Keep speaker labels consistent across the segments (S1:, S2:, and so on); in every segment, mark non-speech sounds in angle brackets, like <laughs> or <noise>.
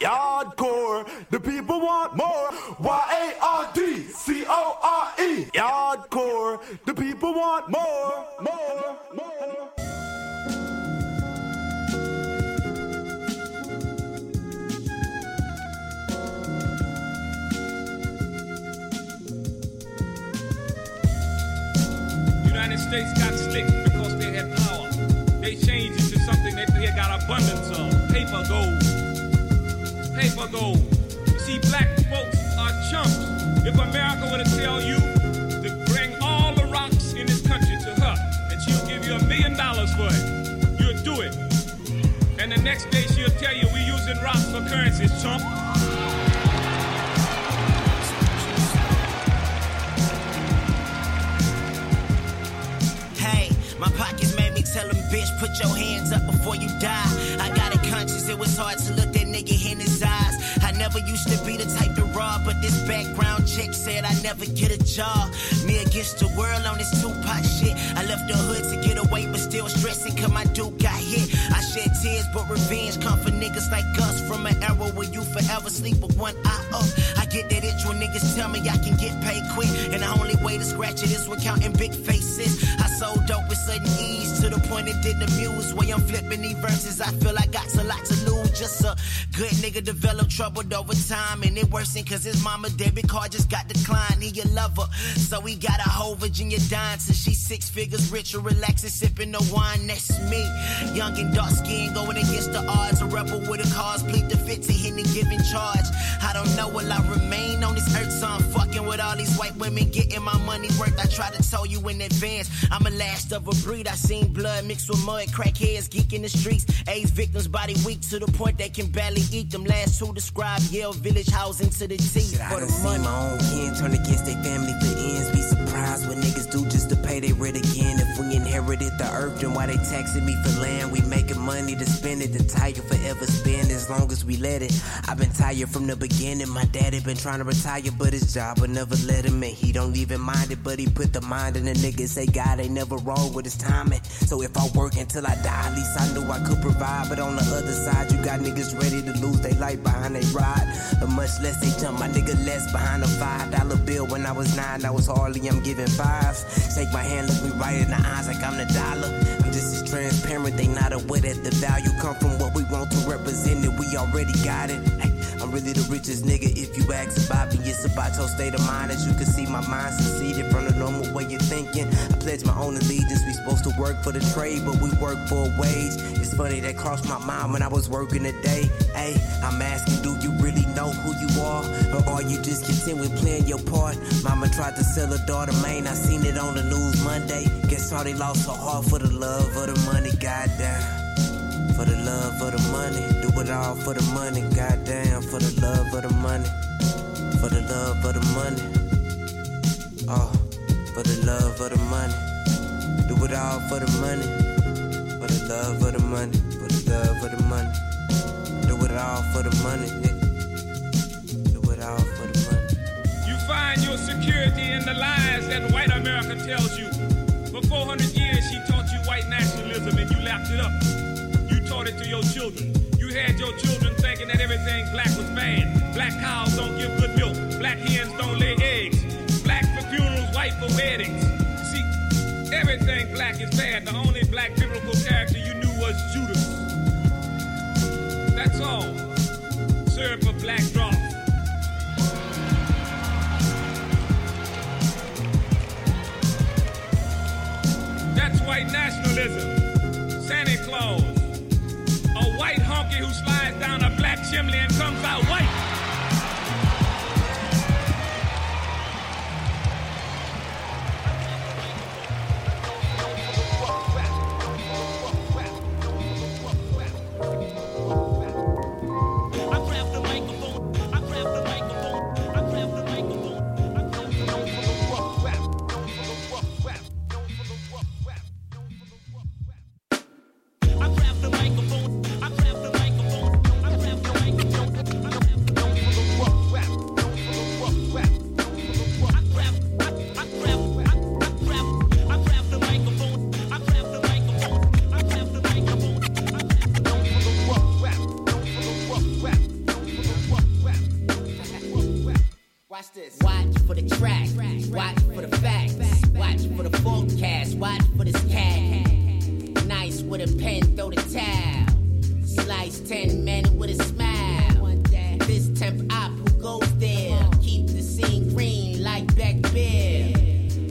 S1: Yardcore, the people want more. Y A R D C O R E. Yardcore, the people want more, more, more.
S2: United States got slick because they had power. They changed it to something that they got abundance of. Paper gold. Paper gold. See, black folks are chumps. If America were to tell you to bring all the rocks in this country to her, and she'll give you a million dollars for it, you'll do it. And the next day she'll tell you we're using rocks for currencies, chump.
S3: Hey, my pockets made me tell them, bitch, put your hands up before you die. I got it conscious, it was hard to look nigga in his eyes. I never used to be the type to rob, but this background check said I never get a job. Me against the world on this Tupac shit. I left the hood to get away, but still stressing cause my dude got hit. I shed tears, but revenge come for niggas like us from an era where you forever sleep with one eye up. I get that itch when niggas tell me I can get paid quick, and the only way to scratch it is with counting big faces. I sold dope with sudden ease to the point it didn't amuse. Way I'm flipping these verses, I feel I got a lot to lose. Just a good nigga developed troubled over time, and it worsened cause his mama debit card just got declined. He a lover, so he got a whole Virginia dime she's six figures richer, relaxing, sipping the wine to me. Young and dark skin, going against the odds. A rebel with a cause, plead the fit to any given charge. I don't know will I remain on this earth, so I'm fucking with all these white women, getting my money worth. I try to tell you in advance, I'm a last of a breed. I seen blood mixed with mud, crackheads geek in the streets. AIDS victims, body weak to the point they can barely eat. Them last two describe Yale Village housing to the teeth
S4: Shit, I
S3: for
S4: done
S3: the money.
S4: my own kin turn against their family for ends. Be surprised what niggas do just to pay their rent again. If we inherited the earth, then why they taxing me for land? We making money to spend it. The tiger forever spend as long as we let it. I've been tired from the beginning. My daddy been trying to retire, but his job would never let him in. He don't even mind it, but he put the mind in the nigga. Say God ain't never wrong with his timing. So if I work until I die, at least I knew I could provide. But on the other side, you got niggas ready to lose their life behind they ride. But much less they jump. My nigga less behind a five dollar bill. When I was nine, I was hardly I'm giving fives. Shake my hand, look me right in the eyes like I'm the dollar. I'm just as transparent. They not aware that the value come from what we want to represent it. We already got it. I'm really the richest nigga if you ask about me. It's about your state of mind. As you can see, my mind seceded from the normal way you're thinking. I pledge my own allegiance. We supposed to work for the trade, but we work for a wage. It's funny that crossed my mind when I was working today. Hey, I'm asking, do you really know who you are? Or are you just content with playing your part? Mama tried to sell her daughter, man. I seen it on the news Monday. Guess all they lost her heart for the love of the money, goddamn. For the love of the money, do it all for the money, goddamn. For the love of the money, for the love of the money. Oh, for the love of the money, do it all for the money. For the love of the money, for the love of the money. Do it all for the money, nigga. Do it all for the money.
S2: You find your security in the lies that white America tells you. For 400 years, she taught you white nationalism and you lapped it up. You taught it to your children. You had your children thinking that everything black was bad. Black cows don't give good milk. Black hens don't lay eggs. Black for funerals, white for weddings. Everything black is bad. The only black biblical character you knew was Judas.
S5: That's all. Serve for black drop. That's white nationalism. Santa Claus. A white honky who slides down a black chimney and Watch. For the track. Watch for the facts. Watch for the forecast. Watch for this cat. Nice with a pen, throw the towel. Slice 10 men with a smile. This temp op who goes there. Keep the scene green like Beck Bear.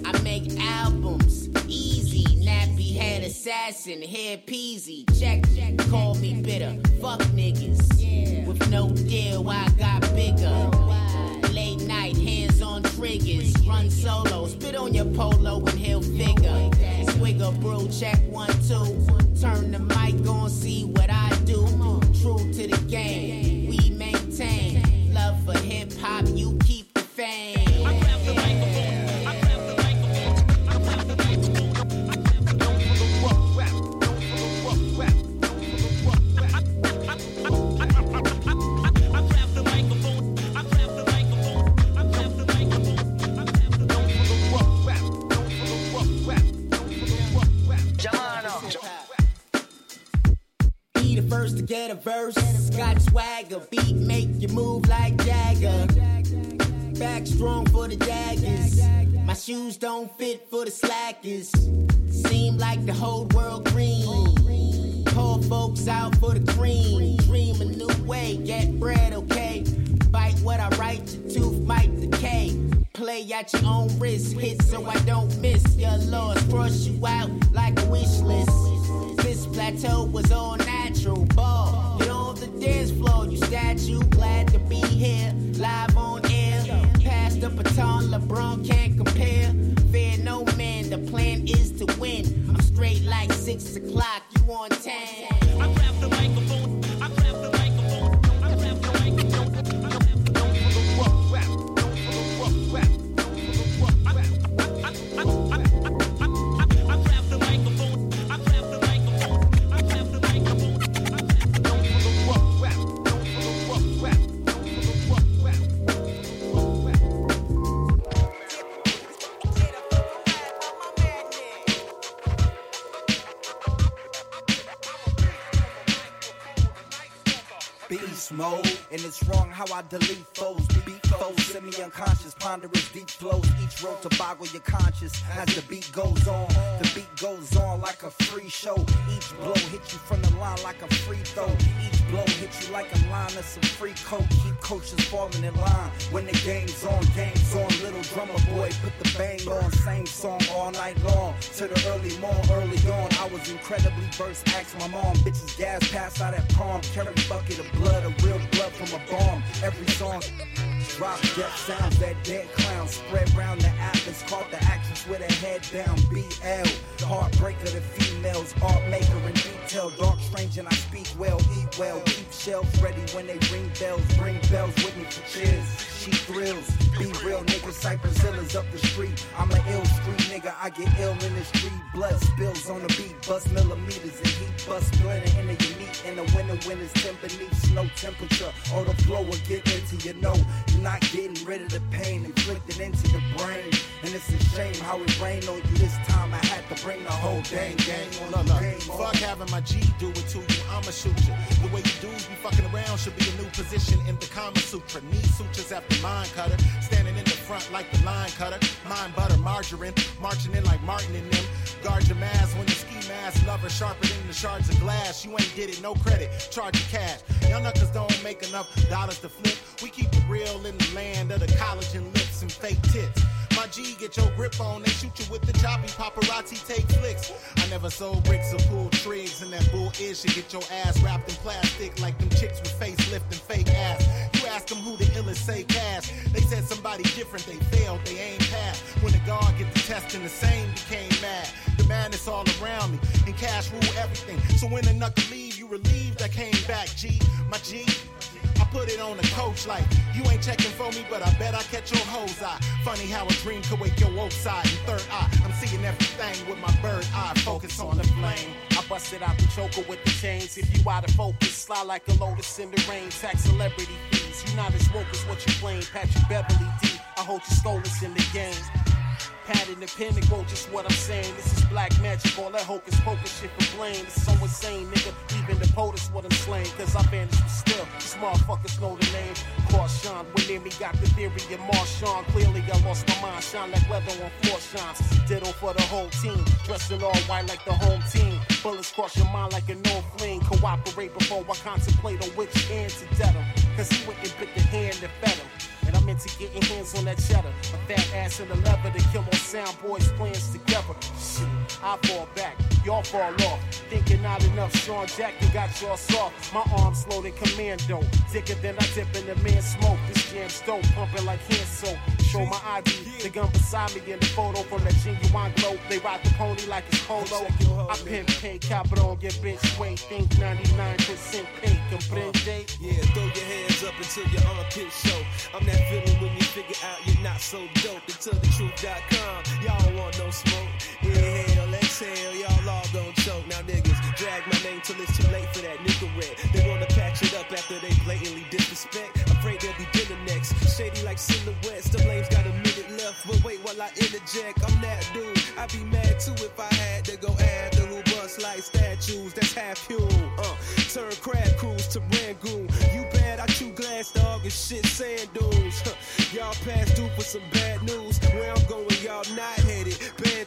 S5: I make albums easy. Nappy head assassin, hair peasy. Check, call me bitter. Fuck niggas. With no deal, I got bigger. On triggers. Run solo, spit on your polo and he'll figure. Swig a brew, check one, two. Turn the mic on, see what I do. True to the game, we maintain. Love for hip hop, you first to get a verse. Got swagger, beat make you move like Jagger. Back strong for the daggers. My shoes don't fit for the slackers. Seem like the whole world green. Call folks out for the cream. Dream a new way, get bread, okay? Bite what I write, your tooth might decay. Play at your own risk, hit so I don't miss your loss. Cross you out like a wish list. This plateau was all natural. Ball, get on the dance floor, you statue. Glad to be here, live on air. Pass the baton, LeBron can't compare. Fear no man, the plan is to win. I'm straight like six o'clock, you on ten. I grab the microphone,
S6: mode. And it's wrong how I delete foes. Beat foes, semi unconscious, ponderous deep flows. Each road to boggle your conscious as the beat goes on. The beat goes on like a free show. Each blow hit you from the line like a free throw. Each blow hit you like a line of some free coat. Keep coaches falling in line when the game's on. Game's on, little drummer boy, put the bang on. Same song all night long to the early morn. Early on, I was incredibly versed. Ask my mom, bitches gas pass out at palm. Carry bucket of blood, a real blood from a bomb. Every song. Drop death sounds that dead clown spread round the atlas. Caught the actress with her head down. BL, heartbreaker, the females, art maker in detail. Dark strange and I speak well, eat well. Keep shells ready when they ring bells. Bring bells with me for cheers. She thrills. Be real nigga, Cypress Hill is up the street. I'm an ill street nigga, I get ill in the street. Blood spills on the beat, bust millimeters and heat. Bust splinter in the unique. In the winter when it's 10 beneath snow temperature. Or the flow will get into your know. Not getting rid of the pain inflicted into your brain. And it's a shame how it rained on you this time. I had to bring the whole dang gang on
S7: Look,
S6: the
S7: look,
S6: game.
S7: fuck having my G do it to you, I'ma shoot you. The way you dudes be fucking around should be a new position in the Kama Sutra. Knee sutures after line cutter, standing in the front like the line cutter. Mind butter, margarine, marching in like Martin and them. Guard your mask when you ski mask lover sharper than the shards of glass. You ain't get it, no credit, charge your cash. Y'all knuckers don't make enough dollars to flip. We keep it real in the land of the collagen lips and fake tits. My G, get your grip on. They shoot you with the choppy paparazzi take flicks. I never sold bricks or pulled trigs, and that bull is should get your ass wrapped in plastic like them chicks with facelift and fake ass. You ask them who the illest say cash. They said somebody different, they failed, they ain't passed. When the guard get the test and the same became mad. The madness all around me, and cash rule everything. So when the knuckle leave, you relieved I came back, G. My G. Put it on the coach like you ain't checking for me, but I bet I catch your hoes eye. Funny how a dream could wake your woke side and third eye. I'm seeing everything with my bird eye, focus on the flame.
S8: I busted out the choker with the chains. If you out of focus, slide like a lotus in the rain. Tax celebrity fees. You not as woke as what you claim. Patrick Beverley D. I hold you scholars in the game. Pad in the quote just what I'm saying. This is black magic, all that hocus pocus shit for blame. It's so insane, nigga. Even the POTUS what I'm slaying. Cause I vanished still. These motherfuckers know the name. Sean, when near me got the theory of Marshawn. Clearly I lost my mind. Shine like leather on floor shines. Ditto for the whole team. Dressed in all white like the home team. Bullets cross your mind like a no fling. Cooperate before I contemplate on which hand to dead him. Cause he went and bit the hand that fed him. And I'm into getting hands on that cheddar. A fat ass in the leather to kill all sound boys plans together. Shit, I fall back, y'all fall off. Thinking not enough, Sean Jackson got y'all soft. My arms loaded commando. Thicker than I dip in the man smoke. This jam's dope, pumping like hand soap. Show my ID, the gun beside me in the photo from that genuine globe. They ride the pony like it's polo. I pimp pay capital, on get bitch weight. Think 99% pay, comprende?
S9: Uh, yeah, throw your hands up until your armpit show. I'm that feeling when you figure out you're not so dope. Until the truth.com, y'all want no smoke. Inhale, exhale, y'all all gon' choke. Now niggas drag my name till it's too late for that nickel red. They wanna patch it up after they blatantly disrespect. Afraid they'll be dinner next. Shady like silhouettes. The lames got a minute left, but wait while I interject. I'm that dude. I'd be mad too if I had to go after who bust like statues. That's half fuel. Uh, turn crab cruise to Rangoon. You dog and shit sand dunes. <laughs> Y'all pass due for some bad news. Where I'm going, y'all not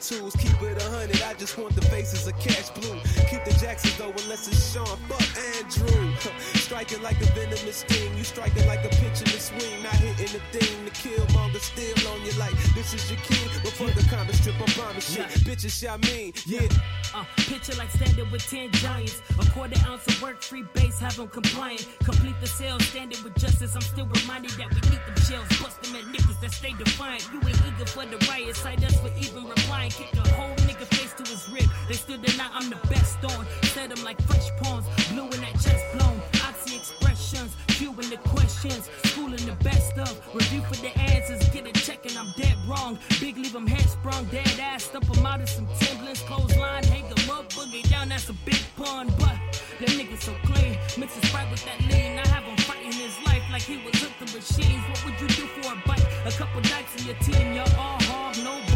S9: tools, keep it a hundred. I just want the faces of cash blue. Keep the Jacksons though, unless it's Sean. Fuck Andrew. <laughs> Striking like a venomous sting. You striking like a pitch in the swing. Not hitting the thing to kill monger still on your like this is your king. Before the comic strip, I'm bombing shit. Bitches, y'all mean, yeah.
S10: Uh, picture like standing with 10 giants. A quarter ounce of work, free base, have them compliant. Complete the sale, standing with justice. I'm still reminded that we need them shells. Bust them at niggas that stay defiant. You ain't eager for the riot, cite us for even replying. Kick a whole nigga face to his rib. They still deny I'm the best on. Set them like fresh pawns. Blue in that chest blown. Oxy expressions. In the questions. Schooling the best of. Review for the answers. Get a check and I'm dead wrong. Big leave them head sprung. Dead ass. Stump them out of some Timberlands. Clothesline. Hang them up. Boogie down. That's a big pun. But them niggas so clean. Mix a sprite with that lean. I have him fighting his life like he was hooked to machines. What would you do for a bite? A couple dikes in your team. You're all hog. No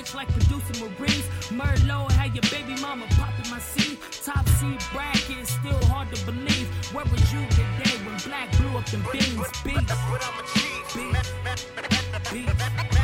S10: switch like producer Marines. Merlot. Had your baby mama popping my seed. Top seed bracket. Still hard to believe. Where was you today when black blew up them beans? Beats. Beats. Beats.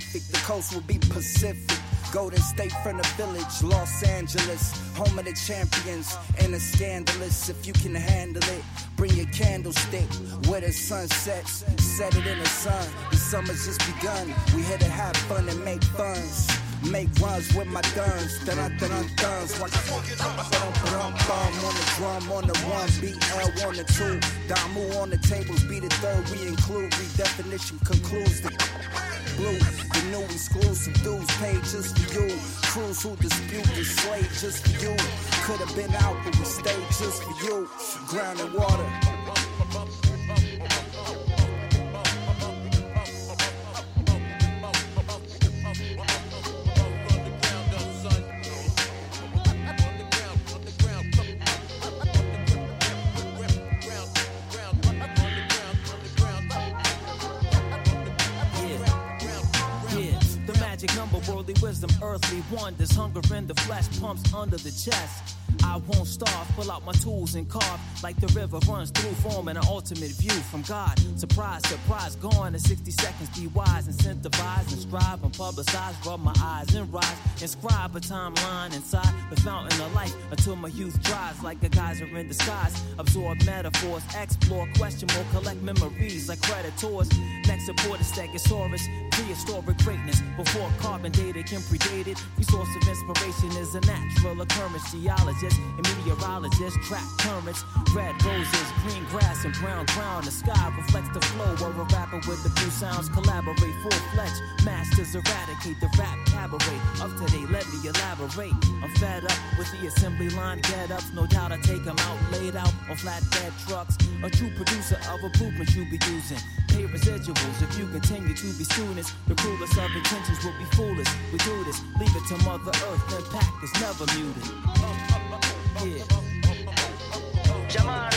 S6: With the coast will be Pacific. Golden State from the village, Los Angeles, home of the champions and the scandalous. If you can handle it, bring your candlestick where the sun sets. Set it in the sun. The summer's just begun. We here to have fun and make funds. Make runs with my guns. Dun dun dun duns. Watch bum bum bum on the drum on the one. BL on the two. Damu on the tables. Be the third. We include redefinition concludes the blue. New exclusive dudes paid just for you. Crews who dispute the slave just for you. Could have been out, but we stayed just for you. Ground and water.
S11: Pumps under the chest. I won't starve, pull out my tools and carve like the river runs through, forming an ultimate view from God. Surprise, surprise, gone in 60 seconds. Be wise, incentivize and strive and publicize. Rub my eyes and rise, inscribe a timeline inside the fountain of life until my youth dries like a geyser in disguise. Absorb metaphors, explore, question more, collect memories like creditors. Next support is Stegosaurus, prehistoric greatness before carbon data can predate it. Resource of inspiration is a natural occurrence. Geologist and meteorologist track currents. Red roses, green grass, and brown ground. The sky reflects the flow of a rapper with the blue sounds. Collaborate full fledged. Masters eradicate the rap cabaret of today. Let me elaborate. I'm fed up with the assembly line get ups. No doubt I take them out, laid out on flatbed trucks. A true producer of a blueprint you be using. Pay residuals if you continue to be students. The coolest of intentions will be foolish. We do this, leave it to Mother Earth. Impact is never muted. Yeah.
S8: Check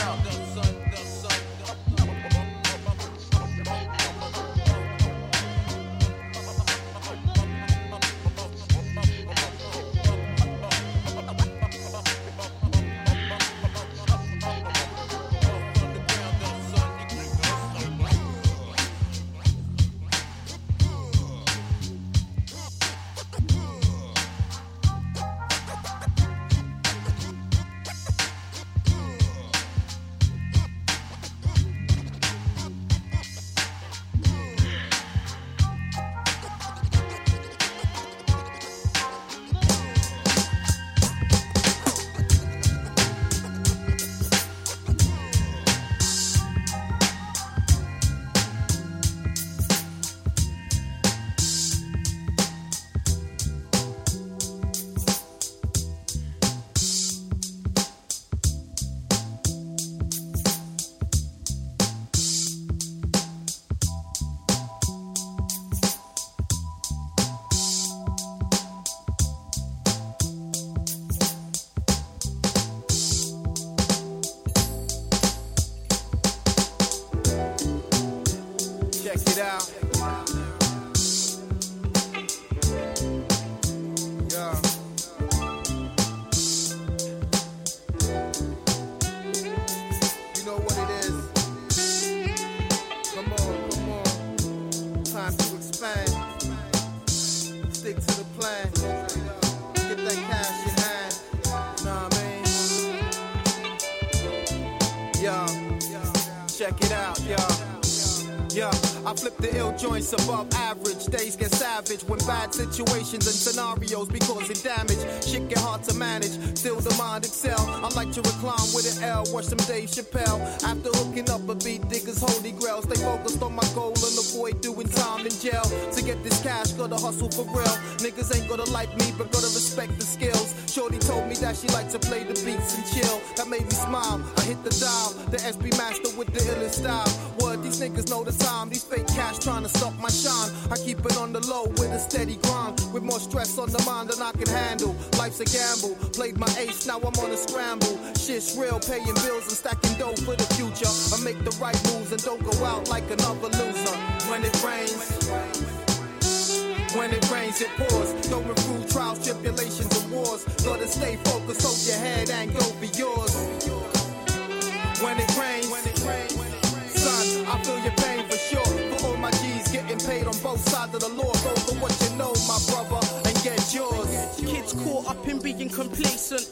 S8: to the plan. I flip the ill joints above average. Days get savage when bad situations and scenarios be causing damage. Shit get hard to manage, still the mind excel. I like to recline with an L, watch some Dave Chappelle. After hooking up a beat, diggers holy grail. Stay focused on my goal and avoid doing time in jail. To get this cash, gotta hustle for real. Niggas ain't gonna like me, but gotta respect the skills. Shorty told me that she like to play the beats and chill. That made me smile. I hit the dial, the SB master with the illest style. Word, these niggas know the time. These fake cash trying to stop my shine. I keep it on the low with a steady grind. With more stress on the mind than I can handle. Life's a gamble. Played my ace, now I'm on a scramble. Shit's real, paying bills and stacking dough for the future. I make the right moves and don't go out like another loser. When it rains. When it rains, it pours. Through trials, tribulations, and wars. Gotta stay focused, hold your head and go for yours. When it rains, son, I feel your pain for
S12: complacent.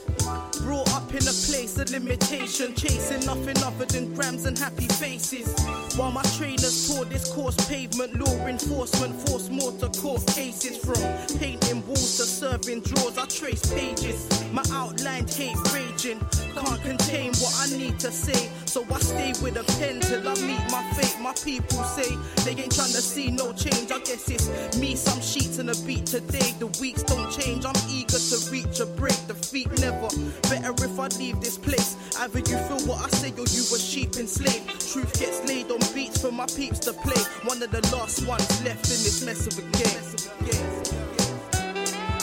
S12: Brought up place of limitation, chasing nothing other than grams and happy faces. While my trainers tore this course pavement, law enforcement force more to court cases. From painting walls to serving drawers, I trace pages. My outlined hate raging, can't contain what I need to say. So I stay with a pen till I meet my fate. My people say they ain't trying to see no change. I guess it's me, some sheets and a beat today. The weeks don't change. I'm eager to reach a break. Defeat never. Better if I leave this place. Either you feel what I say or you a sheep enslaved. Truth gets laid on beats for my peeps to play. One of the last ones left in this mess of a game.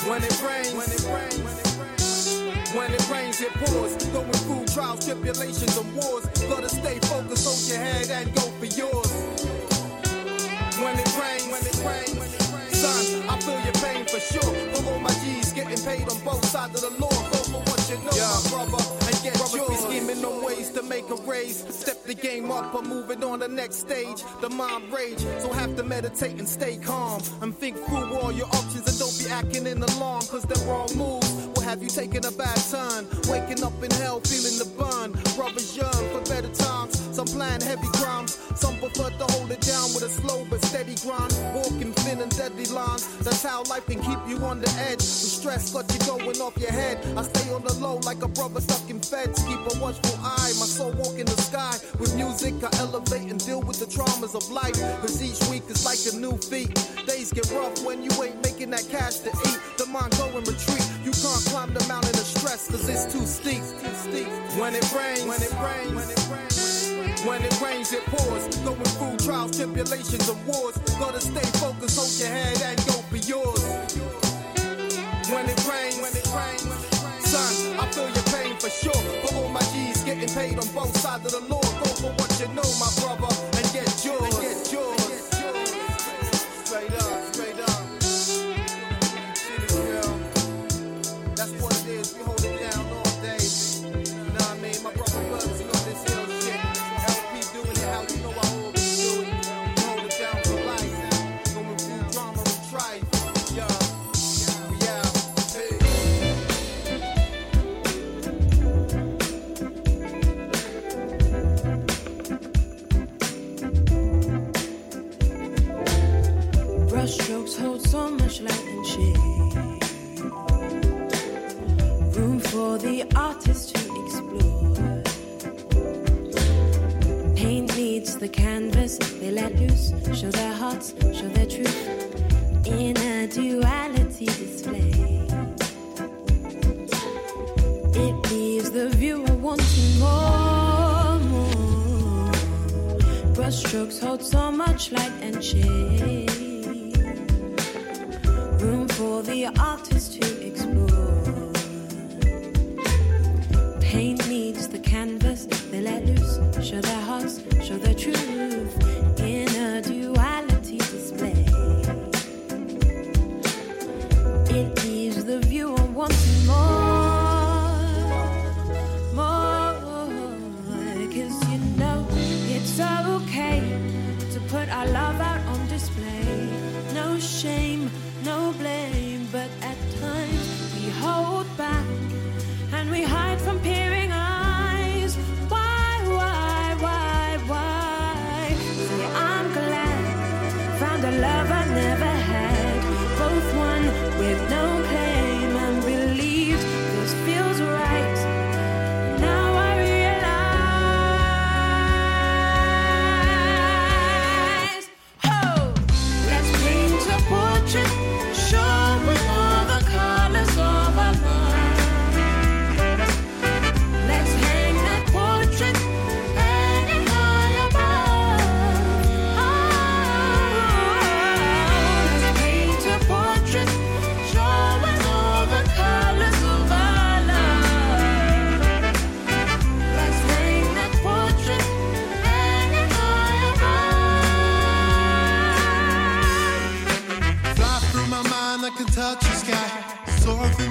S8: When it rains, when it rains. When it rains, it pours. Going through trials, tribulations, and wars. Gotta stay focused, hold your head, and go for yours. When it rains, when it rains, son, I feel your pain for sure. For all my G's getting paid on both sides of the law. Go for what you know, my brother, scheming make a raise. Step the game up, I'm moving on the next stage. The mind rage, so have to meditate and stay calm. And think through all your options and don't be acting in alarm, cause they're wrong moves. Will have you taking a bad turn? Waking up in hell, feeling the burn. Brothers yearn for better times. Some plan heavy crimes. Some prefer to hold it down with a slow but steady grind. Walking thin and deadly lines. That's how life can keep you on the edge. The stress got you going off your head. I stay on the low like a brother stuck in feds. Keep a watchful eye. My soul walk in the sky. With music, I elevate and deal with the traumas of life. Cause each week is like a new feat. Days get rough when you ain't making that cash to eat. The mind go in retreat. You can't climb the mountain of stress cause it's too steep. When it rains, when it rains, when it rains. When it rains, it pours. Going through trials, tribulations, and wars. Gotta stay focused, hold your head, and go for yours. When it rains, when it rains, son, I feel your pain for sure. For all my paid on both sides of the law. Go for what you know, my brother, for
S13: the artist to explore. Paint meets the canvas, they let loose, show their hearts, show their truth in a duality display. It leaves the viewer wanting more, more. Brushstrokes hold so much light and shade. Room for the artist to explore. The canvas, they let loose, show their hearts, show their truth. In a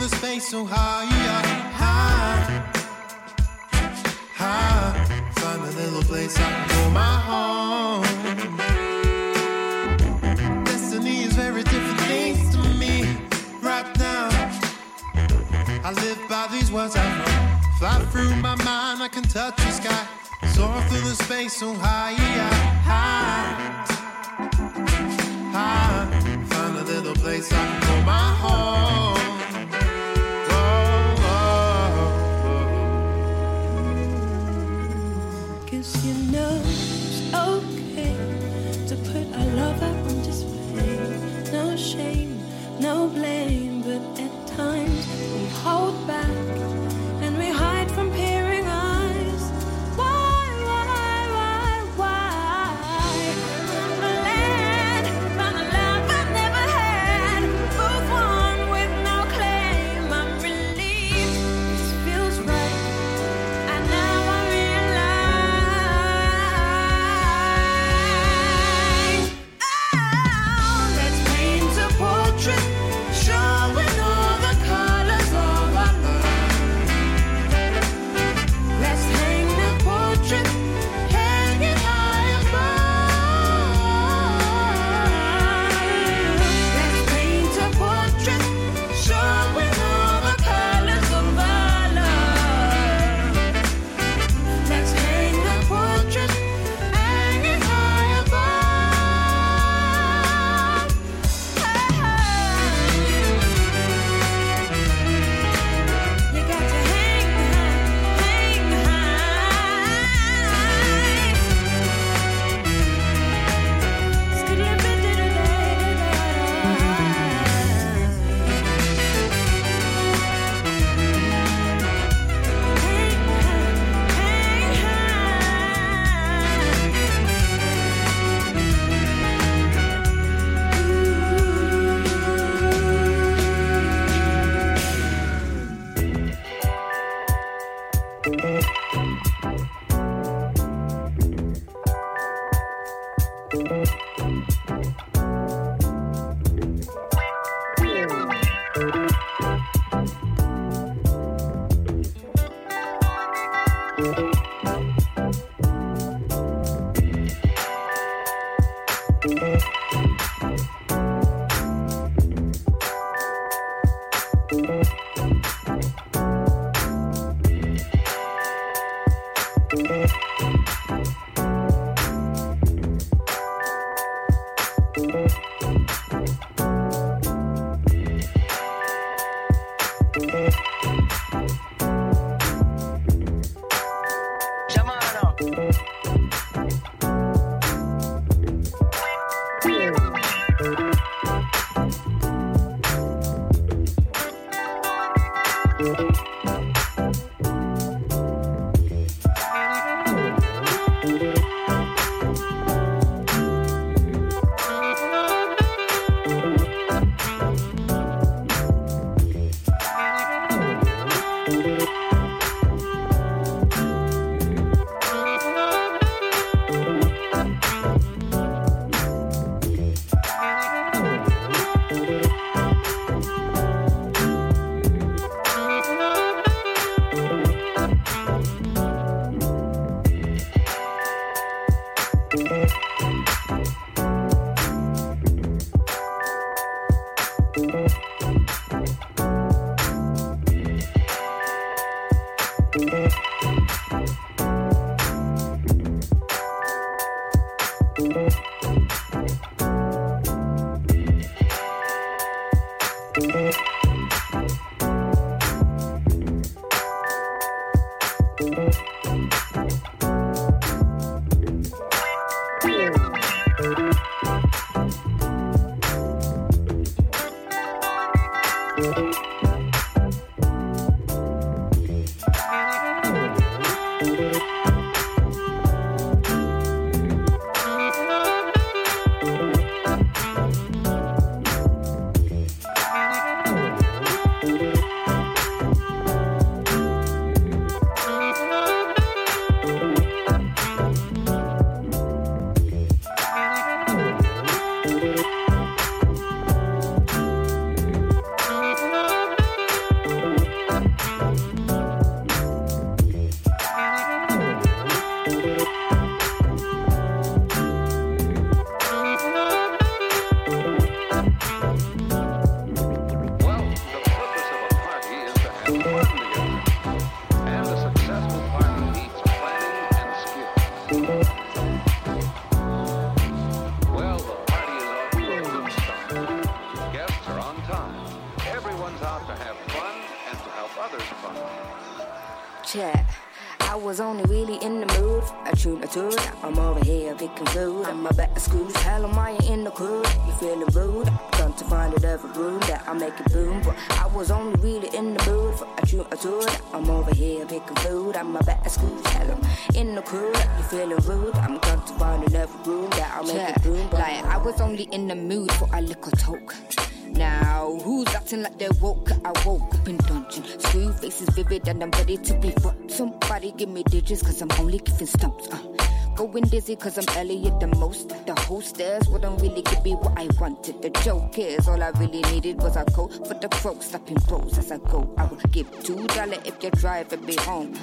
S13: Space so high, high, high. Find a little place I can call my home. Destiny is very different things to me right now. I live by
S14: these words I know. Fly through my mind, I can touch the sky. Soar through the space so high, high, high. Find a little place I can
S15: back
S16: in the mood for a
S17: little talk. Now, who's acting like they're woke? I woke up in dungeon. Screw faces vivid and I'm ready to be fucked. Somebody give me digits, cause I'm only giving stumps. Uh. Going dizzy cause I'm Elliot the most. The hostess wouldn't really give me what I wanted. The joke is all I really needed was a coat for the crow, slapping bros as I go. I would give two dollar if you're driving me home.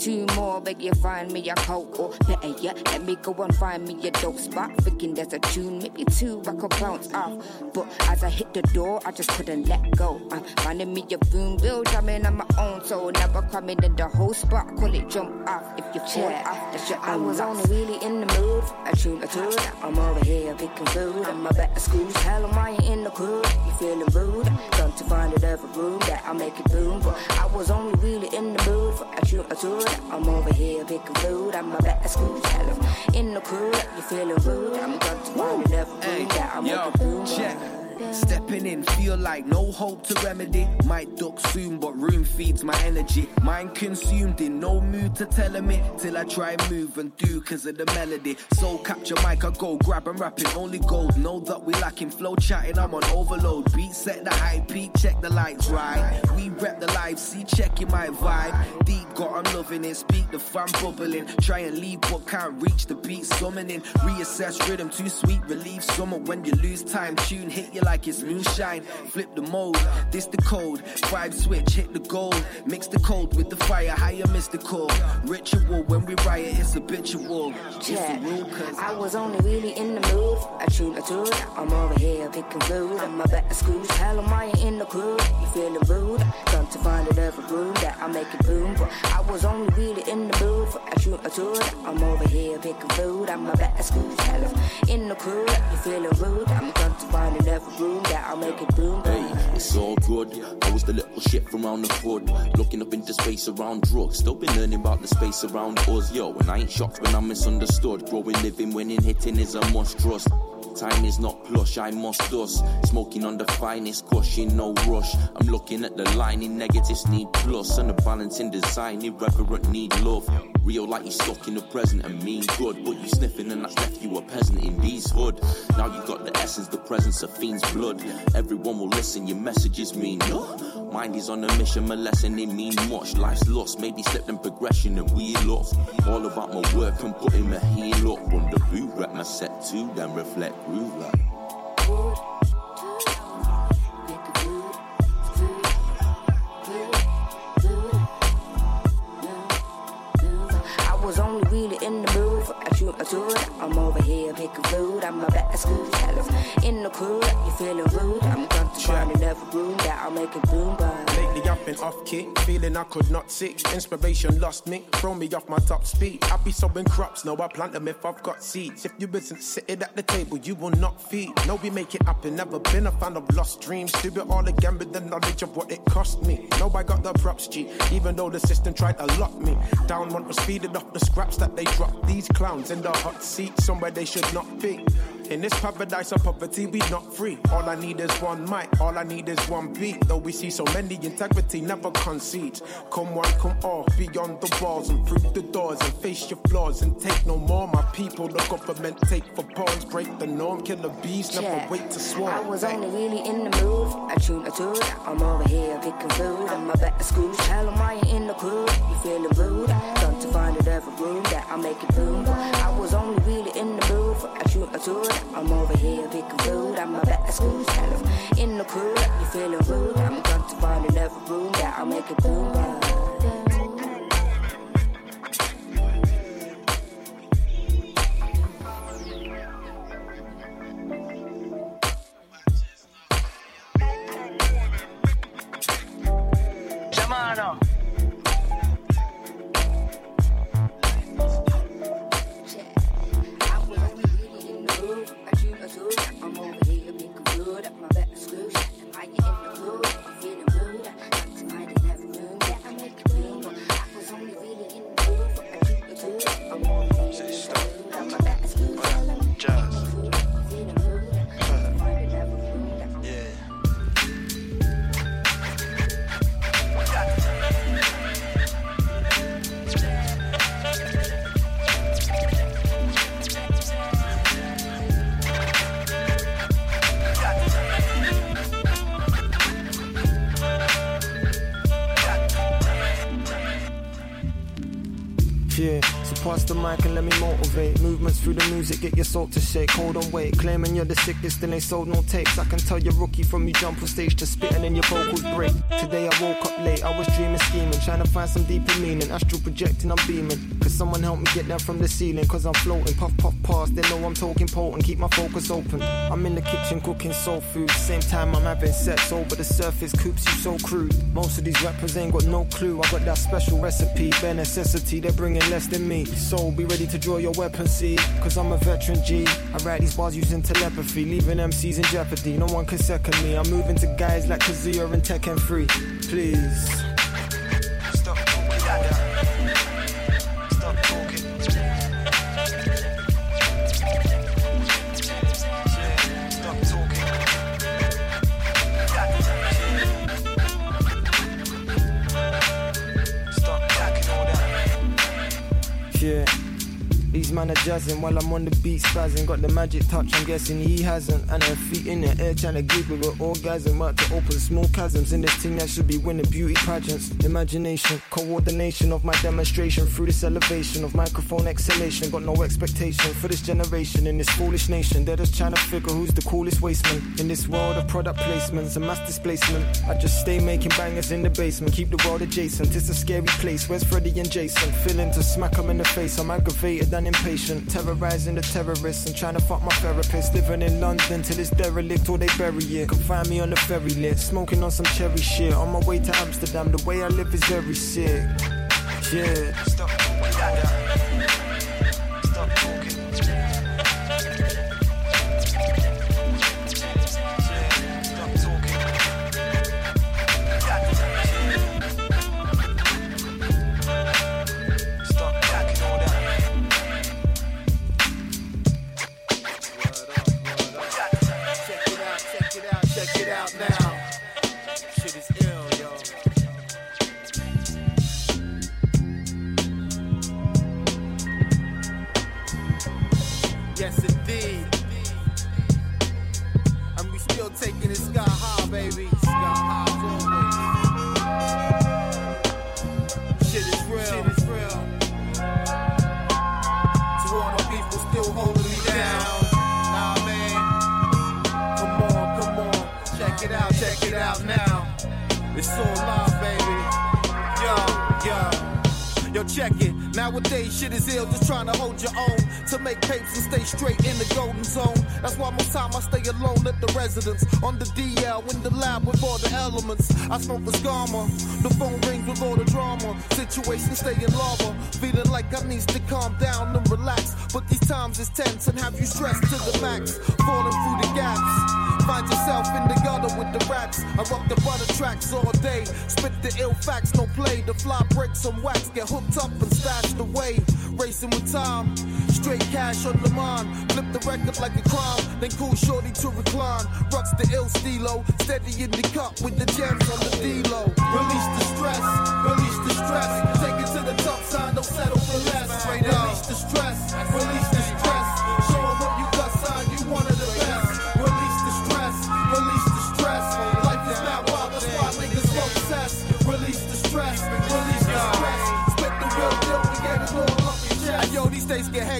S17: Two more, beg you find me a coat or better yet, let me go and find me a dope spot. Thinking there's a tune, maybe two I could bounce off. But as I hit the door, I just couldn't let go. I'm finding me a room, bill jamming on my own, so never coming in the whole spot. Call it jump off if you fall
S16: Yeah,
S17: off. That's your
S16: I
S17: own
S16: was
S17: loss.
S16: only really in the mood. I tune a tune. I'm over here picking food. I'm a better screws. Hell am I in the crew? You feeling rude? Gone to find it every room that I make it boom. But I was only really in the mood for a tune a tune. I'm over here picking food. I'm a better. Hell I'm in the crew. You feeling rude? I'm gone to find it every room that I make
S18: Yo,
S16: it
S18: Stepping in, feel like no hope to remedy. Might duck soon, but room feeds my energy. Mind consumed, in no mood to tell me. Till I try move and do, cause of the melody. Soul capture mic, I go grab and rap it. Only gold, know that we lacking flow chatting. I'm on overload. Beat set the high peak, check the lights right. We rep the live, see, checking my vibe. Deep got, I'm loving it. Speak the fun bubbling. Try and leave, but can't reach the beat summoning. Reassess rhythm, too sweet, relieve summer when you lose time. Tune hit you like it's moonshine. Flip the mode, this the code. Vibe switch, hit the gold. Mix the cold with the fire, higher mystical. Ritual when we riot, it's habitual. It's
S16: Yeah,
S18: rule, cause
S16: I was only really in the mood. I tune a tune. I'm over here picking food. I'm a better screws. Hell am I in the crew? You feeling rude? Come to find it every room that I make it boom. But I was only really in the mood a tune a tune. I'm over here picking food. I'm a better screws. Hell in the crew. You feeling rude? I'm come to find it every room that I make it boom.
S19: Hey, it's all good. I was the little shit from around the hood, looking up into space around drugs. Still been learning about the space around us, yo. And I ain't shocked when I'm misunderstood. Growing, living, winning, hitting is a must trust. Time is not plush, I must dust. Smoking on the finest, caution, no rush. I'm looking at the line in negatives need plus, and the balance in design, irreverent need love. Real like you stuck in the present and mean good, but you sniffing and that's left you a peasant in these hood. Now you got the essence, the presence of fiend's blood. Everyone will listen, your messages mean no. Mind is on a mission, my lesson it mean much. Life's lost, maybe step in progression and we lost. All about my work and putting my heel up. Run the boot, rep my set too, then reflect groove like.
S16: A tune. I'm over here picking food. I'm a screws. Hell in the crew. You feeling rude? I'm come to find it every room that I'll make it boom. But
S20: Lately I've been off kick, feeling I could not sit. Inspiration lost me, throw me off my top speed. I be sowing crops, no I plant them if I've got seeds. If you isn't sitting at the table, you will not feed. No, we make it happen, never been a fan of lost dreams. Do it all again with the knowledge of what it cost me. No, I got the props, G, even though the system tried to lock me. Down one was feeding off the scraps that they dropped. These clowns in the hot seat, somewhere they should not be. In this paradise of poverty, we not free. All I need is one mic, all I need is one beat. Though we see so many, integrity never concedes. Come one, come all, beyond the walls and through the doors and face your flaws and take no more. My people, the government take for pawns, break the norm, kill the bees, never
S16: Yeah.
S20: wait to swarm.
S16: I was only really in the mood. I tune a tune. I'm over here picking food. I'm a better screws. Hell am I in the crew? You feeling rude? Come to find it every room that I make it boom. I was only really in the mood a tune. I'm over here picking food. I'm a screws. Hell I'm in the crew. You feeling rude? I'm find it every room that I make it boom.
S21: Jamano.
S22: Music, get your soul to shake. Hold on, wait. Claiming you're the sickest and they sold no tapes. I can tell you're rookie from you jump on stage to spitting and your vocals break. Today I woke up late, I was dreaming, scheming, trying to find some deeper meaning. Astral projecting, I'm beaming. Cause someone help me get down from the ceiling, cause I'm floating. Puff, puff, pass, they know I'm talking potent. Keep my focus open. I'm in the kitchen cooking soul food. Same time I'm having sex over the surface, coops you so crude. Most of these rappers ain't got no clue. I got that special recipe, bare necessity, they're bringing less than me. So be ready to draw your weapon, see? Cause I'm a veteran G. I write these bars using telepathy, leaving MCs in jeopardy. No one can second me. I'm moving to guys like Kazuya and Tekken 3. Please. Man while I'm on the beat spazzing. Got the magic touch, I'm guessing he hasn't. And her feet in the air trying to give it an orgasm. Out to open small chasms in this thing that should be winning beauty pageants. Imagination, coordination of my demonstration through this elevation of microphone exhalation. Got no expectation for this generation in this foolish nation. They're just trying to figure who's the coolest wasteman. In this world of product placements and mass displacement, I just stay making bangers in the basement. Keep the world adjacent. It's a scary place. Where's Freddy and Jason? Feeling to smack smack 'em in the face. I'm aggravated and impatient. Terrorizing the terrorists and trying to fuck my therapist. Living in London till it's derelict or they bury it. Can find me on the ferry lit. Smoking on some cherry shit. On my way to Amsterdam. The way I live is very sick. Yeah.
S8: Shit is ill, just trying to hold your own. To make papes and stay straight in the golden zone. That's why most time I stay alone at the residence. On the DL, in the lab with all the elements. I smoke the scammer. The phone rings with all the drama. Situation stay in lava. Feeling like I need to calm down and relax. But these times is tense and have you stressed to the max. Falling through the gaps. Find yourself in the gutter with the rats. I rock the butter tracks all day. Spit the ill facts, no play. The fly breaks some wax, get hooked up and stashed away. Racing with time, straight cash on the mind. Flip the record like a crime, then cool shorty to recline. Rocks the ill stilo, steady in the cup with the gems on the D-Lo. Release the stress, release the stress. Take it to the top side, don't settle for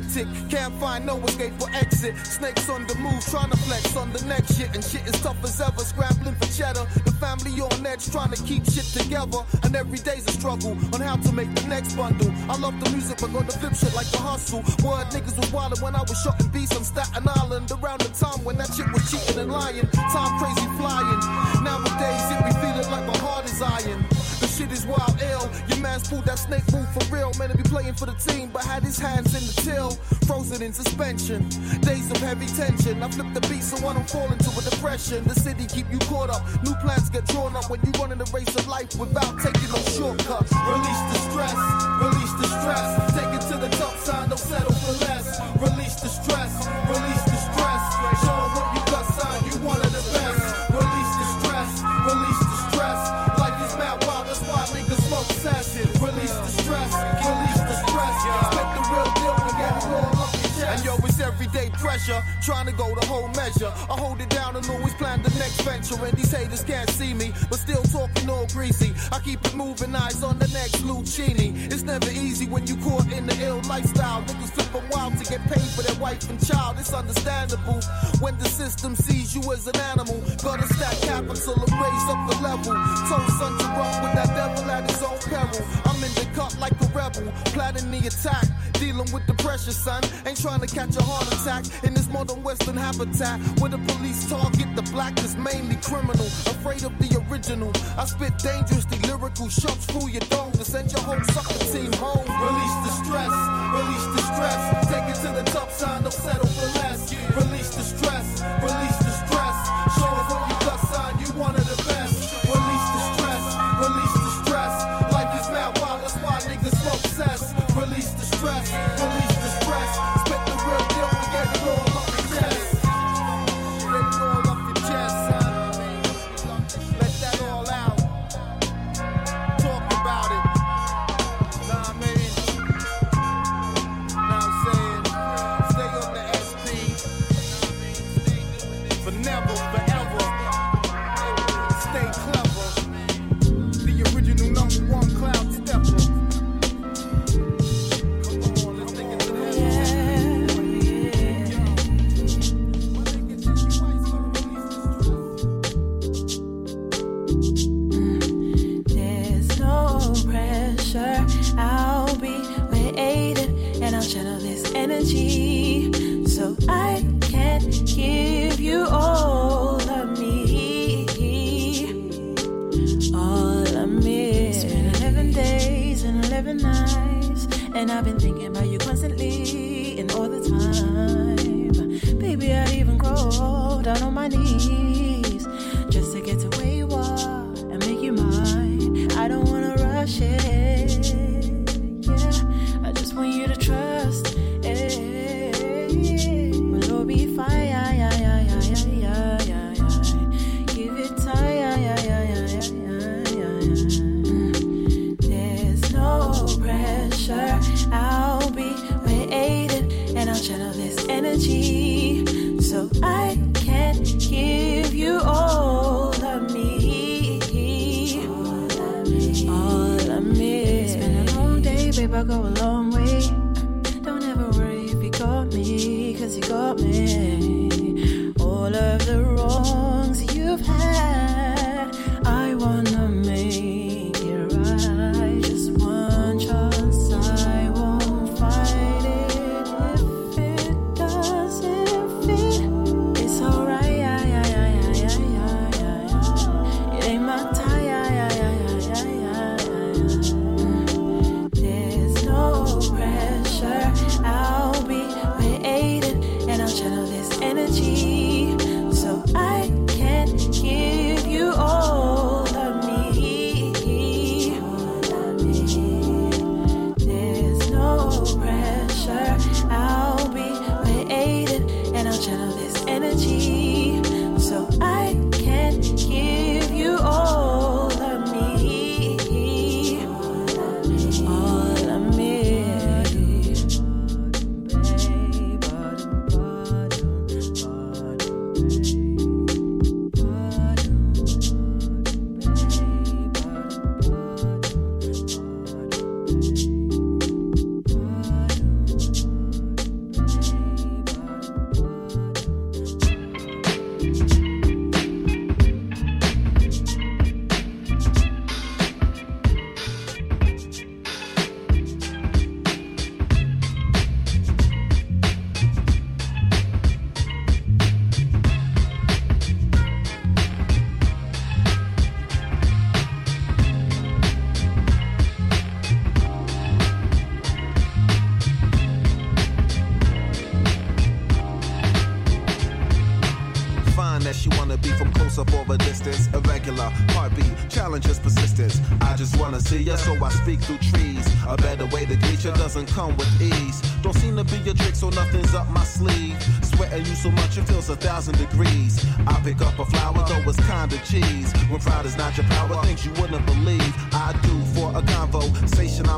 S8: hectic, can't find no escape or exit. Snakes on the move, trying to flex on the next shit, and shit is tough as ever. Scrambling for cheddar, the family on edge, trying to keep shit together. And every day's a struggle on how to make the next bundle. I love the music, but gonna flip shit like the hustle. Word niggas was wildin' when I was shotting beats on Staten Island. Around the time when that shit was cheating and lying. Time crazy flying. Nowadays, it be feeling like my heart is iron. The shit is wild ill. Your man's pulled that snake move for real. Man, to be playing for the team, but had his hands in the till. Frozen in suspension. Days of heavy tension. I flip the beat, so I don't fall into a depression. The city keep you caught up. New plans get drawn up when you run in the race of life without taking no shortcuts. Release the stress. Release the stress. Take it to the top side. Don't settle for less.
S23: Trying to go the whole measure. I hold it down and always plan the next venture. And these haters can't see me, but still talking all greasy. I keep it moving, eyes on the next Lucini. It's never easy when you caught in the ill lifestyle. Niggas flipping wild to get paid for their wife and child. It's understandable when the system sees you as an animal. Gotta stack capital and raise up the level. Told son to run with that devil at his own peril. I'm in the cut like a rebel, planning the attack. Dealing with the pressure, son. Ain't trying to catch a heart attack in this modern western habitat. Where the police target the black is mainly criminal. Afraid of the original. I spit dangerously lyrical shots through your dome to send your whole sucker team home. Release the stress, release the stress. Take it to the top side, don't settle for less. Release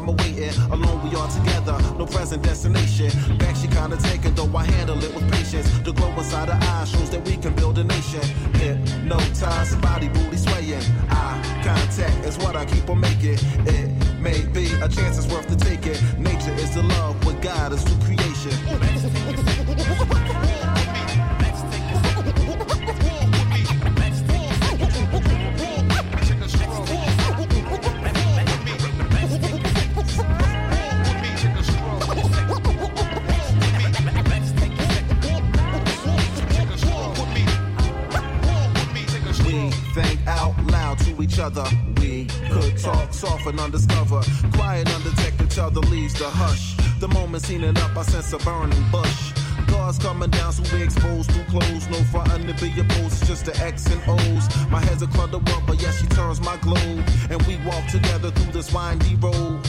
S23: I'm
S18: awaiting. Alone we are together, no present destination. Back she kinda taken, though I handle it with patience. The glow inside her eyes shows that we can build a nation. Hypnotized, body booty swaying. Eye contact is what I keep on making. It may be a chance it's worth to take it. Nature is the love, what God is through creation. <laughs> other. We could talk soft and undiscover. Quiet, undetect each other leaves the hush. The moment seen it up, I sense a burning bush. Guards coming down, so we exposed through clothes. No frontin' to be opposed, it's just the X and O's. My head's a clutter up, but yes, she turns my globe. And we walk together through this windy road.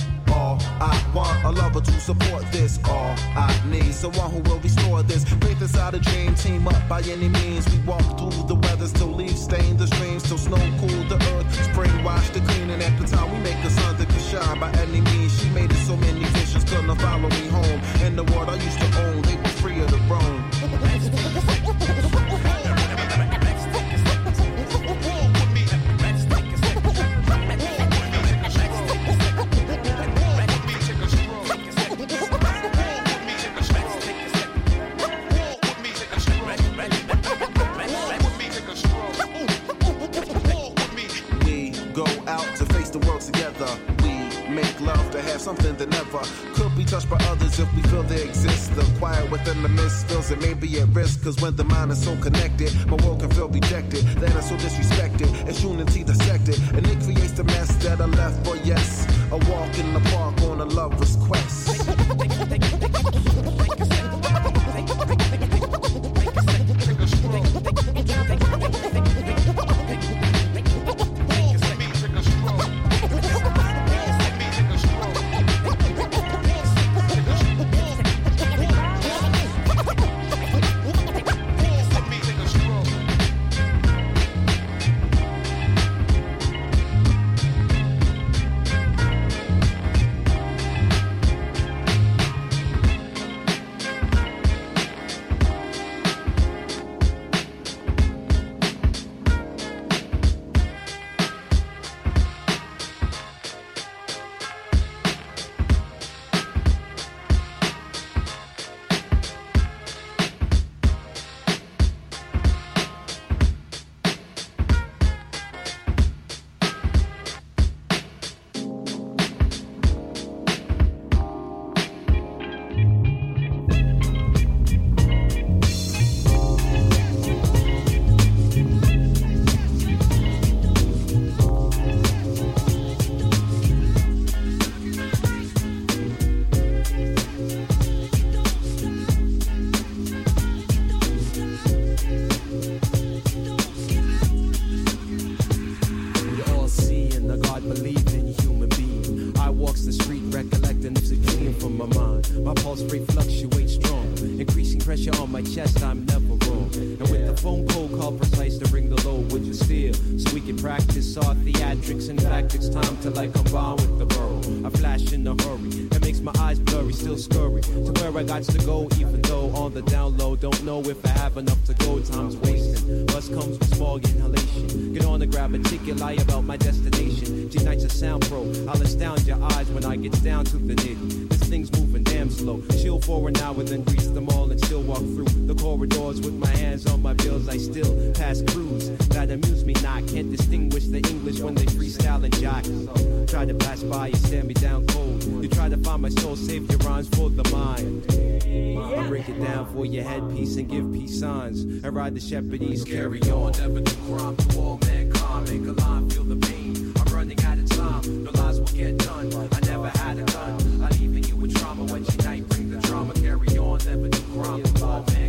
S18: All I want, a lover to support this. All I need, someone who will restore this. Faith inside a dream, team up by any means. We walk through the weather, still leaves stain the streams, till snow cool the earth. Spring wash the clean, and at the time we make the sun that can shine by any means. She made it so many visions, couldn't follow me home. In the world I used to own, they were free of the roam. Could be touched by others if we feel they exist. The quiet within the mist feels it may be at risk. Cause when the mind is so connected, my world can feel rejected. Then it's so disrespected. It's unity dissected. And it creates the mess that I left for yes. A walk in the park on a lover's quest. <laughs>
S24: still pass crews that amuse me not. Can't distinguish the English when they freestyle and jock. Try to pass by, you stand me down cold. You try to find my soul, save your rhymes for the mind. I break it down for your headpiece and give peace signs. And ride the shepherdese, carry on. Never do crime to all mankind. Make a line, feel the pain. I'm running out of time. No lies will get done. I never had a gun. I leaving you with trauma when you night bring the drama. Carry on, never do crime to all mankind.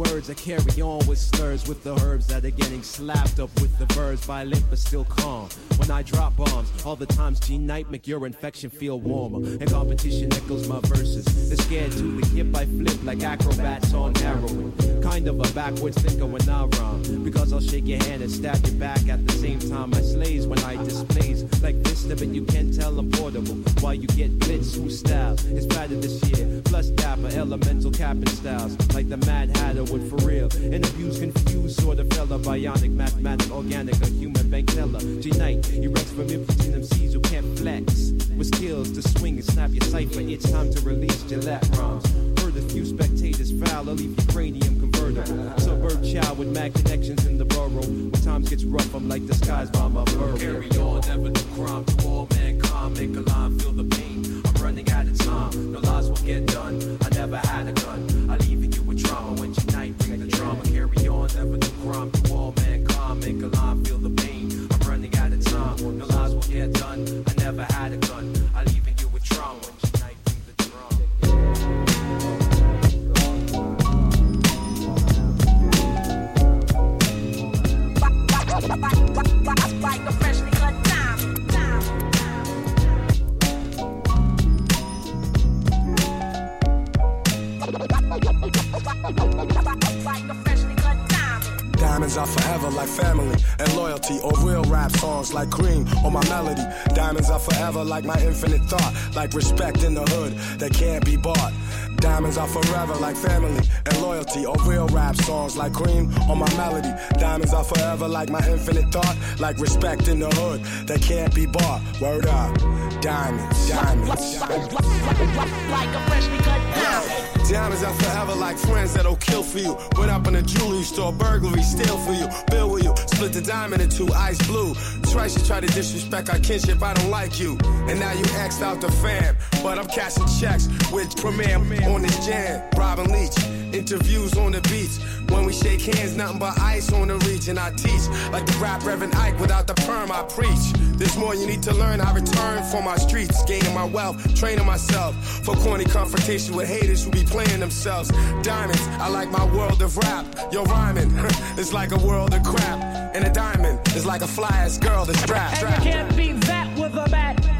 S24: Words, I carry on with slurs with the herbs that are getting slapped up with the verbs, violent but still calm. When I drop bombs, all the times G Night make your infection feel warmer. And competition echoes my verses. They're scared to the hip I flip like acrobats on heroin. Kind of a backwards thinker when I rhyme. Because I'll shake your hand and stab your back at the same time I slays when I displays like this, but you can't tell I'm portable. While you get blitz, whose style is better this year. Plus dapper, elemental capping styles like the Mad Hatter would for real. And abuse, confused sort of fella, bionic, mathematic, organic, a human bank teller. G Night, erects from infantry MCs who can't flex. With skills to swing and snap your cipher, it's time to release Gillette rhymes. Heard a few spectators foul, I'll leave your cranium convertible. Suburb child with mad connections in the borough. When times gets rough, I'm like disguised by my burrow. Carry on, never do crime to all mankind. Make a line, feel the pain. I'm running out of time. No lies will get done. I never had a gun. I leave you with trauma when you night bring the drama. Carry on, never do crime to all mankind. Make a line,
S25: Diamonds are forever like family and loyalty, or real rap songs like cream or my melody. Diamonds are forever like my infinite thought, like respect in the hood that can't be bought. Diamonds are forever like family and loyalty, or real rap songs like cream or my melody. Diamonds are forever like my infinite thought, like respect in the hood that can't be bought. Word up, diamonds, diamonds. diamonds.
S26: Like a freshly cut diamond.
S25: Diamonds are forever like friends that'll kill for you. Went up in a jewelry store, burglary, steal for you. Bill with you, split the diamond in two, ice blue. Twice you try to disrespect our kinship, I don't like you. And now you axed out the fam. But I'm cashing checks with Premier on this jam. Robin Leach, interviews on the beach. When we shake hands, nothing but ice on the region. I teach like the rap Reverend Ike without the perm, I preach. There's more you need to learn. I return for my streets, gaining my wealth, training myself for corny confrontation with haters who be playing themselves. Diamonds, I like my world of rap. Yo, rhyming, <laughs> it's like a world of crap. And a diamond is like a fly ass girl that's strapped.
S26: And you can't beat that with a bat.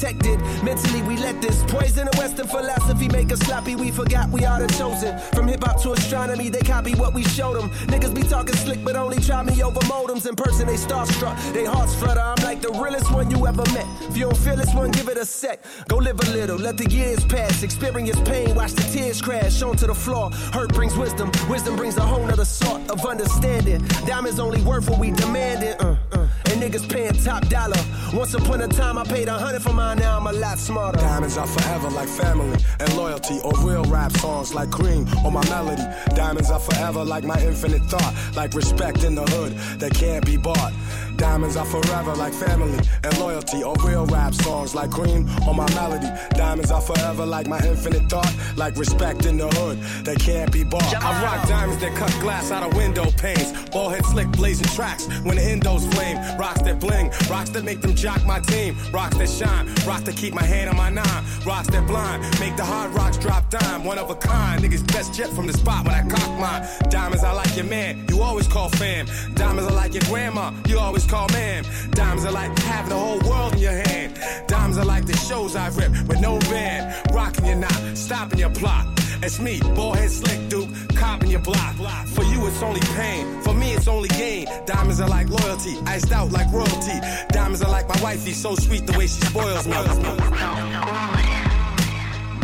S27: Mentally, we let this poison of Western philosophy make us sloppy. We forgot we are the chosen. From hip hop to astronomy, they copy what we showed them. Niggas be talking slick, but only try me over modems. In person, they starstruck, they hearts flutter. I'm like the realest one you ever met. If you don't feel this one, give it a sec. Go live a little, let the years pass. Experience pain, watch the tears crash onto the floor. Hurt brings wisdom, wisdom brings a whole nother sort of understanding. Diamonds only worth what we demanded. Uh, uh. And niggas paying top dollar. Once upon a time, I paid a hundred for mine, now I'm a lot smarter.
S25: Diamonds are forever like family and loyalty, or real rap songs like cream or my melody. Diamonds are forever like my infinite thought, like respect in the hood that can't be bought. Diamonds are forever like family and loyalty, or real rap songs like cream or my melody. Diamonds are forever like my infinite thought, like respect in the hood that can't be bought. I rock diamonds that cut glass out of window panes, ball head slick blazing tracks when the endos flame. Rocks that bling, rocks that make them jock my team, rocks that shine, rocks that keep my hand on my nine, rocks that blind, make the hard rocks drop dime, one of a kind. Niggas best jet from the spot when I cock mine. Diamonds, I like your man, you always call fam. Diamonds, I like your grandma, you always call ma'am. Diamonds, are like having the whole world in your hand. Diamonds, are like the shows I rip with no band, rocking your knot, stopping your plot. It's me, ballhead slick Duke, copping your block. For you, it's only pain. For me, it's only gain. Diamonds are like loyalty, iced out like royalty. Diamonds are like my wifey, so sweet the way she spoils me.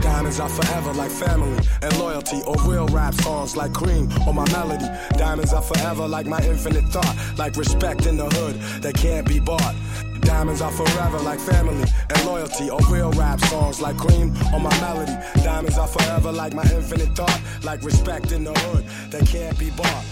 S25: Diamonds are forever like family and loyalty, or real rap songs like cream or my melody. Diamonds are forever like my infinite thought, like respect in the hood that can't be bought. Diamonds are forever like family and loyalty, or real rap songs like cream or my melody. Diamonds are forever like my infinite thought, like respect in the hood that can't be bought.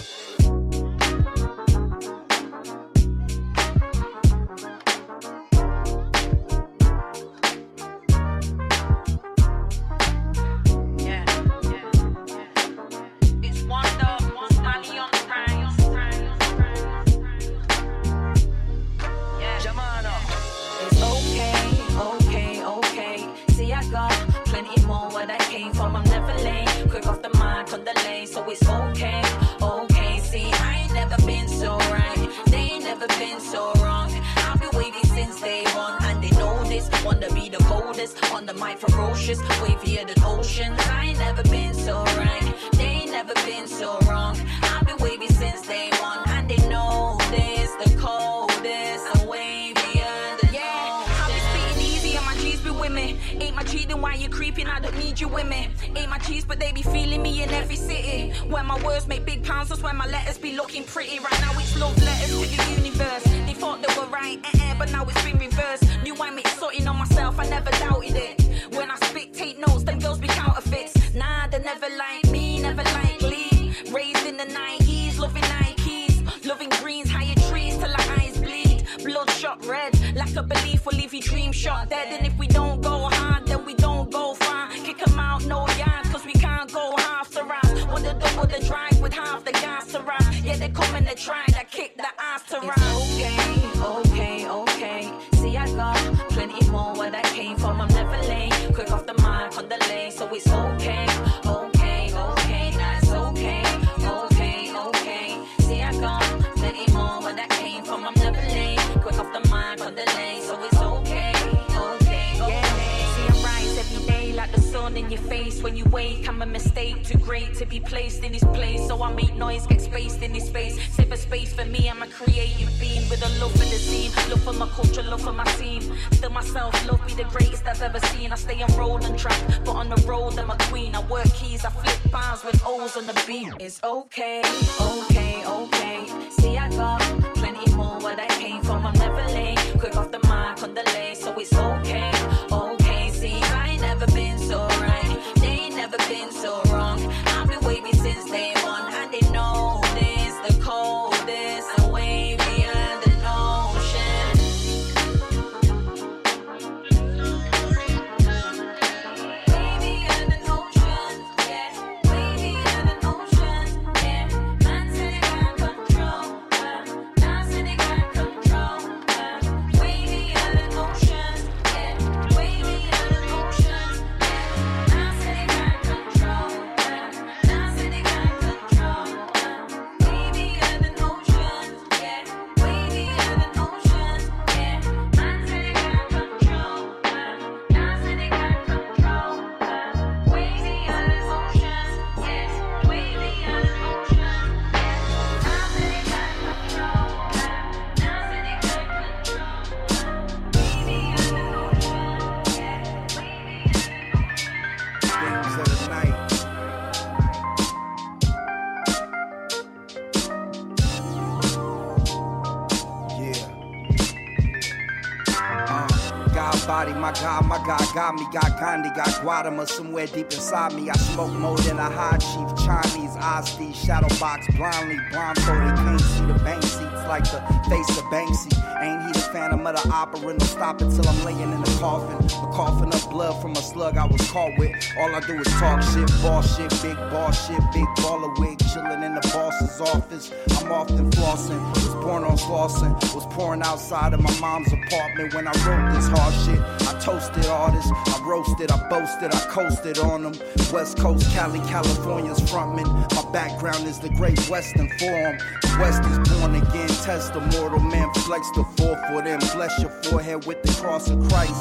S26: O's on the beat.
S28: It's okay, okay, okay. See, I got plenty more where that came from. I'm never late. Quick off the mic on the lane, so it's okay.
S6: Deep inside me. I smoke more than a high chief, Chinese, Ozzy, shadow box, blindly, blindfolded, can't see the bank seats like the face of Banksy. Ain't he the phantom of the opera? No stop it till I'm laying in the coffin. A coffin of blood from a slug I was caught with. All I do is talk shit, ball shit, big ball shit, big baller wig, chilling in the boss's office. I'm often flossing, was born on flossing, was pouring outside of my mom's apartment when I wrote this hard shit. Toasted artists, I roasted, I boasted, I coasted on them. West Coast, Cali, California's frontman. My background is the Great Western Forum. The West is born again, test the mortal man, flex the four for them bless your forehead with the cross of Christ.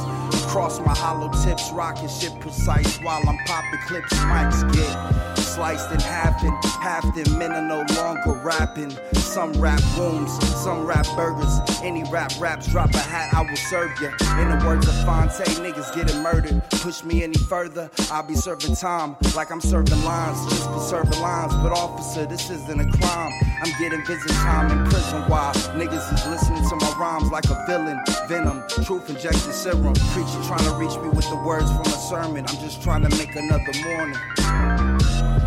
S6: Cross my hollow tips, rocking shit precise while I'm popping clips. Mics get sliced in half and half them men are no longer rapping. Some rap wombs, some rap burgers. Any rap raps, drop a hat, I will serve ya. In the words of Fonte, niggas getting murdered. Push me any further, I'll be serving time like I'm serving lines, just for serving lines. But officer, this isn't a crime. I'm getting visit time in prison while niggas is listening to my rhymes like a villain. Venom, truth injection serum. Preacher trying to reach me with the words from a sermon. I'm just trying to make another morning.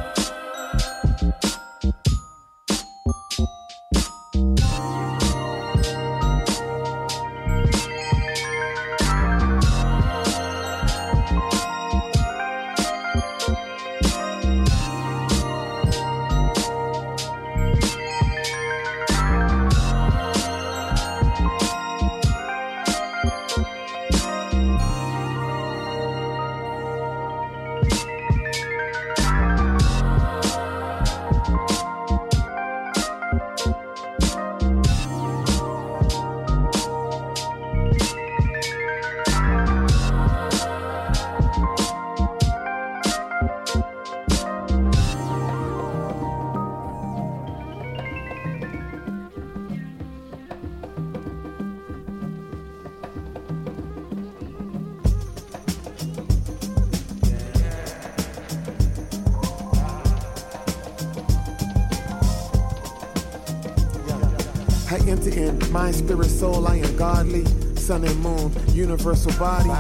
S29: Soul, I am godly. Sun and moon, universal body.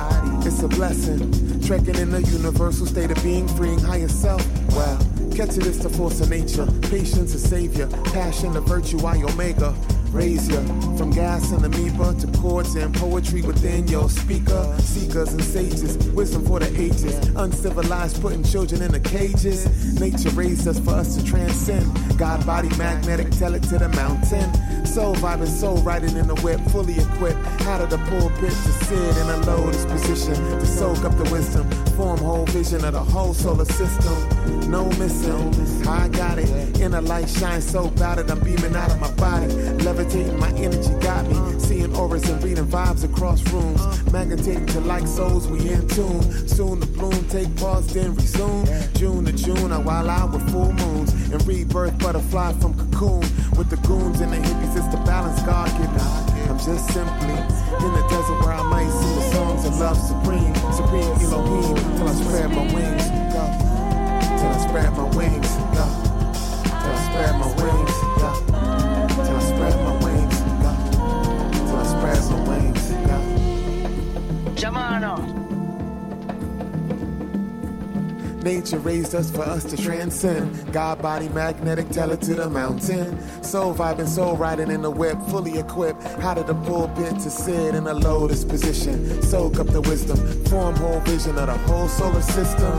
S29: It's a blessing. Trekking in the universal state of being, freeing higher self. Well, catch it is the force of nature. Patience, a savior. Passion, a virtue, I omega. Raise ya from gas and amoeba to chords and poetry within your speaker. Seekers and sages, wisdom for the ages. Uncivilized, putting children in the cages. Nature raised us for us to transcend. God body magnetic, tell it to the mountain. Soul vibing, soul riding in the whip, fully equipped. Out of the pulpit to sit in a lotus position to soak up the wisdom. Form whole vision of the whole solar system. No missing, I got it. Inner light shines so bright that I'm beaming out of my body. Levitating, my energy got me. Seeing auras and reading vibes across rooms. Magnetating to like souls, we in tune. Soon the bloom take pause, then resume. June to June, I while out with full moons. And rebirth butterfly from cocoon. With the goons and the hippies, it's the balance God given. I'm just simply in the desert where I might sing the songs of love supreme. Supreme Elohim, till I spread my wings. Go. Till I spread my wings. Go. Till I spread my wings. Go. Till I spread my wings. Go. Till I spread my wings. Go.
S21: Jamano.
S29: Nature raised us for us to transcend. God body magnetic, tell it to the mountain. Soul vibing, soul riding in the whip, fully equipped. Out of the pulpit to sit in a lotus position. Soak up the wisdom, form whole vision of the whole solar system.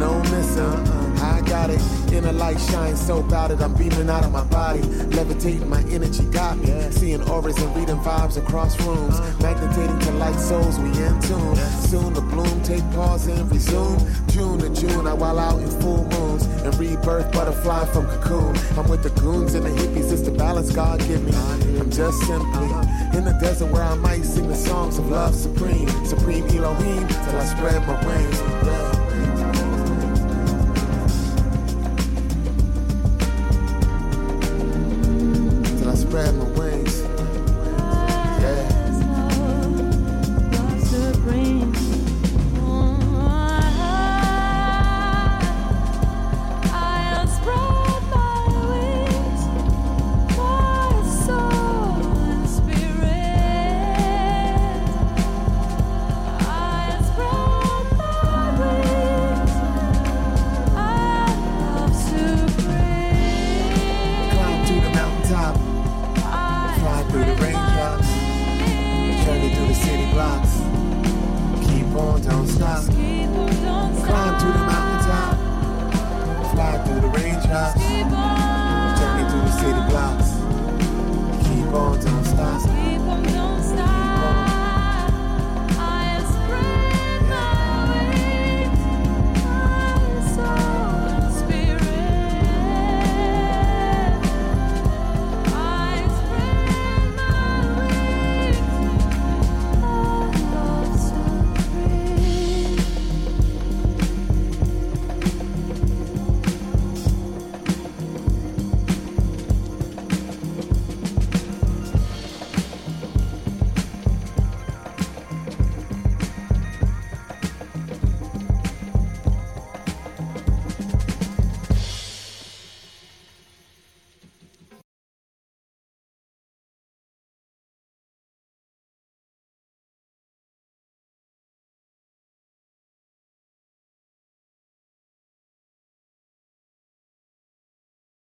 S29: No missing. Uh-uh. I got it. Inner light shines so bright that I'm beaming out of my body. Levitating, my energy got me. Seeing auras and reading vibes across rooms. Magnetating to light souls, we in tune. Soon the bloom take pause and resume. June to June, I while out in full moons. And rebirth butterfly from cocoon. I'm with the goons and the hippies, it's the balance God give me. I'm just simply in the desert where I might sing the songs of love supreme. Supreme Elohim till I spread my wings.